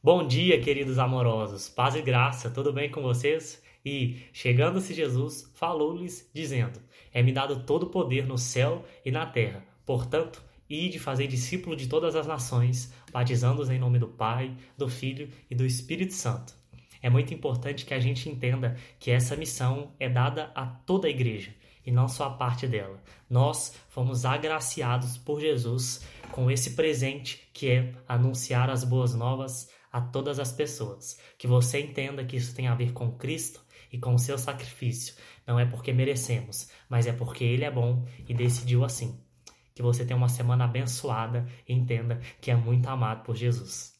Bom dia, queridos amorosos, paz e graça, tudo bem com vocês? E, chegando-se Jesus, falou-lhes, dizendo: É-me dado todo o poder no céu e na terra. Portanto, ide fazer discípulo de todas as nações, batizando-os em nome do Pai, do Filho e do Espírito Santo. É muito importante que a gente entenda que essa missão é dada a toda a igreja e não só a parte dela. Nós fomos agraciados por Jesus com esse presente que é anunciar as boas novas a todas as pessoas. Que você entenda que isso tem a ver com Cristo e com o seu sacrifício. Não é porque merecemos, mas é porque Ele é bom e decidiu assim. Que você tenha uma semana abençoada e entenda que é muito amado por Jesus.